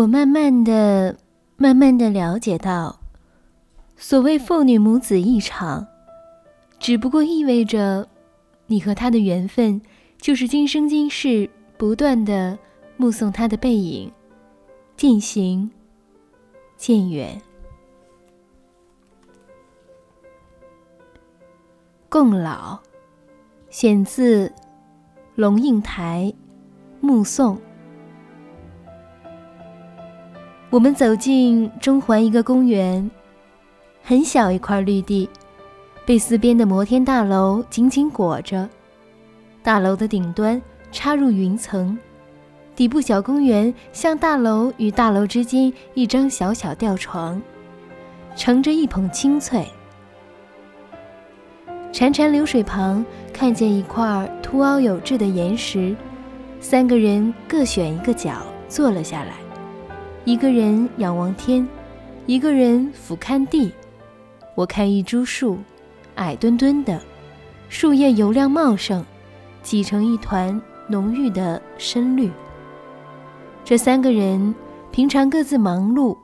我慢慢的、慢慢的了解到，所谓父女母子一场，只不过意味着，你和他的缘分，就是今生今世不断的目送他的背影，渐行渐远。共老，选自龙应台《目送》。我们走进中环一个公园，很小一块绿地，被四边的摩天大楼紧紧裹着。大楼的顶端插入云层，底部小公园像大楼与大楼之间一张小小吊床，盛着一捧清脆。潺潺流水旁，看见一块凸凹有致的岩石，三个人各选一个角坐了下来。一个人仰望天，一个人俯瞰地。我看一株树，矮墩墩的，树叶油亮茂盛，挤成一团浓郁的深绿。这三个人平常各自忙碌，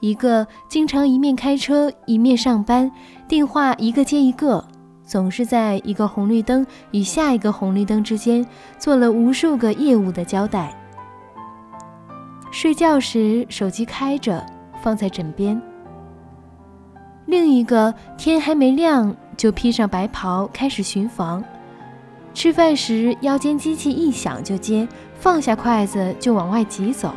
一个经常一面开车一面上班，电话一个接一个，总是在一个红绿灯与下一个红绿灯之间做了无数个业务的交代。睡觉时，手机开着，放在枕边。另一个天还没亮，就披上白袍开始巡房。吃饭时，腰间机器一响就接，放下筷子就往外挤走。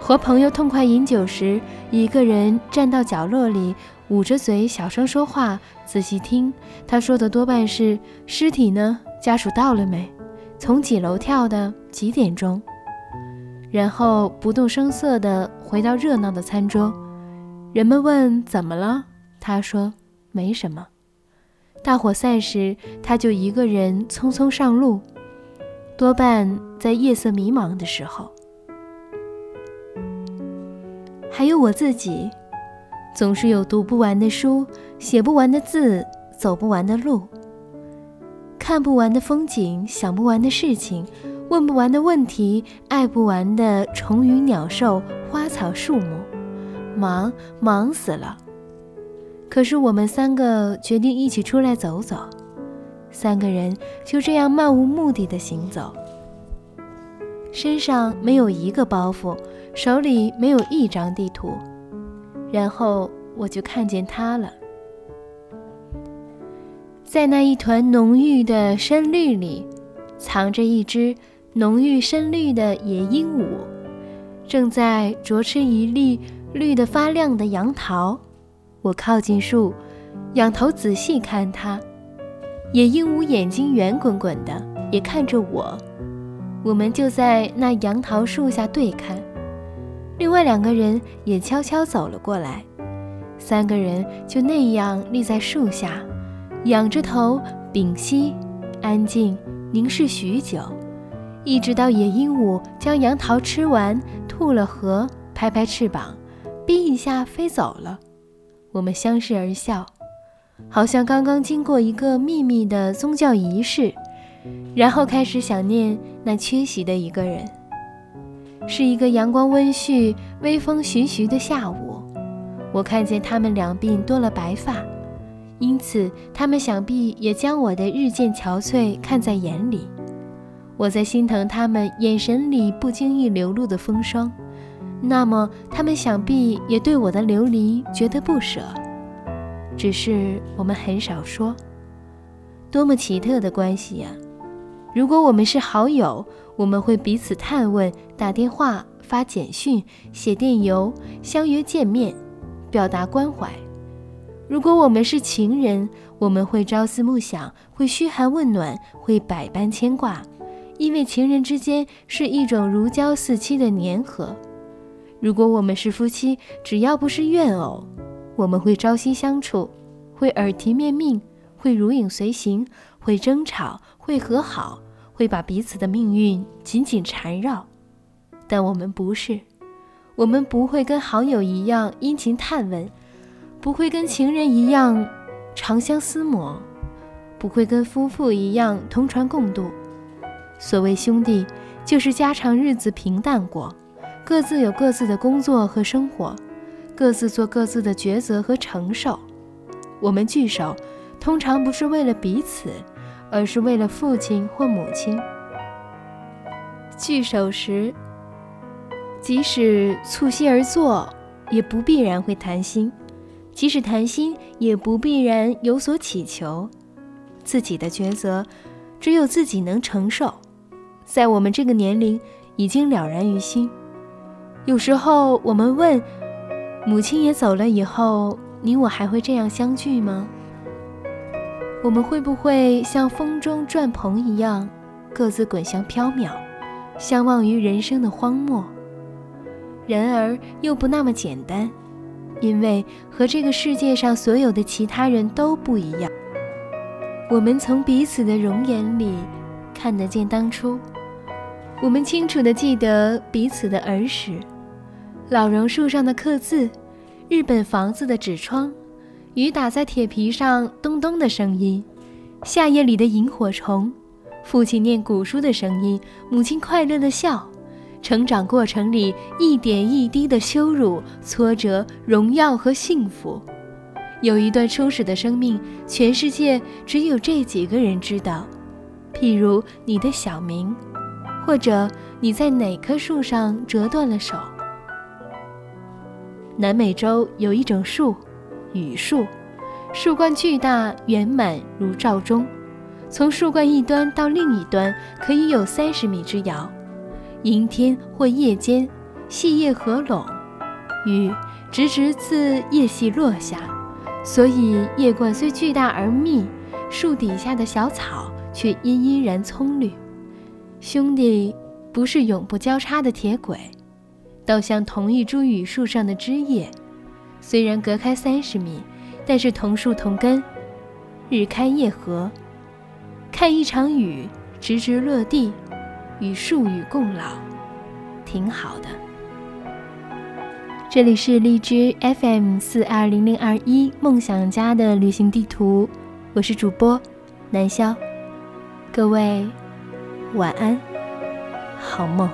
和朋友痛快饮酒时，一个人站到角落里，捂着嘴小声说话，仔细听。他说的多半是：“尸体呢？家属到了没？从几楼跳的？几点钟？”然后不动声色地回到热闹的餐桌，人们问怎么了，他说没什么。大伙散时，他就一个人匆匆上路，多半在夜色迷茫的时候。还有我自己，总是有读不完的书，写不完的字，走不完的路，看不完的风景，想不完的事情。问不完的问题，爱不完的虫鱼鸟兽、花草树木，忙忙死了。可是我们三个决定一起出来走走，三个人就这样漫无目的的行走，身上没有一个包袱，手里没有一张地图，然后我就看见他了，在那一团浓郁的深绿里，藏着一只。浓郁深绿的野鹦鹉，正在啄吃一粒绿得发亮的杨桃。我靠近树，仰头仔细看它。野鹦鹉眼睛圆滚滚的，也看着我。我们就在那杨桃树下对看。另外两个人也悄悄走了过来。三个人就那样立在树下，仰着头，屏息，安静凝视许久。一直到野鹦鹉将杨桃吃完，吐了核，拍拍翅膀，哔一下飞走了。我们相视而笑，好像刚刚经过一个秘密的宗教仪式，然后开始想念那缺席的一个人。是一个阳光温煦、微风徐徐的下午，我看见他们两鬓多了白发，因此他们想必也将我的日渐憔悴看在眼里。我在心疼他们眼神里不经意流露的风霜，那么他们想必也对我的流离觉得不舍，只是我们很少说。多么奇特的关系呀！如果我们是好友，我们会彼此探问，打电话、发简讯、写电邮，相约见面，表达关怀；如果我们是情人，我们会朝思暮想，会嘘寒问暖，会百般牵挂。因为情人之间是一种如胶似漆的粘合。如果我们是夫妻，只要不是怨偶，我们会朝夕相处，会耳提面命，会如影随形，会争吵，会和好，会把彼此的命运紧紧缠绕。但我们不是，我们不会跟好友一样殷勤探问，不会跟情人一样长相厮磨，不会跟夫妇一样同船共度。所谓兄弟，就是家常日子平淡过，各自有各自的工作和生活，各自做各自的抉择和承受。我们聚首，通常不是为了彼此，而是为了父亲或母亲。聚首时，即使促膝而坐，也不必然会谈心；即使谈心，也不必然有所祈求。自己的抉择，只有自己能承受。在我们这个年龄，已经了然于心。有时候我们问：母亲也走了以后，你我还会这样相聚吗？我们会不会像风中转蓬一样，各自滚向缥缈，相忘于人生的荒漠？然而又不那么简单，因为和这个世界上所有的其他人都不一样。我们从彼此的容颜里看得见当初，我们清楚地记得彼此的儿时，老榕树上的刻字，日本房子的纸窗，雨打在铁皮上咚咚的声音，夏夜里的萤火虫，父亲念古书的声音，母亲快乐的笑，成长过程里一点一滴的羞辱、挫折、荣耀和幸福。有一段初始的生命，全世界只有这几个人知道。譬如你的小名，或者你在哪棵树上折断了手。南美洲有一种树，榆树，树冠巨大圆满如罩钟，从树冠一端到另一端可以有三十米之遥。阴天或夜间，细叶合拢，雨直直自叶隙落下。所以叶冠虽巨大而密，树底下的小草却依依然葱绿。兄弟不是永不交叉的铁轨，倒像同一株榆树上的枝叶，虽然隔开三十米，但是同树同根，日开夜合。看一场雨直直落地，与树与共老，挺好的。这里是荔枝 FM 四二零零二一梦想家的旅行地图，我是主播南潇，各位晚安，好梦。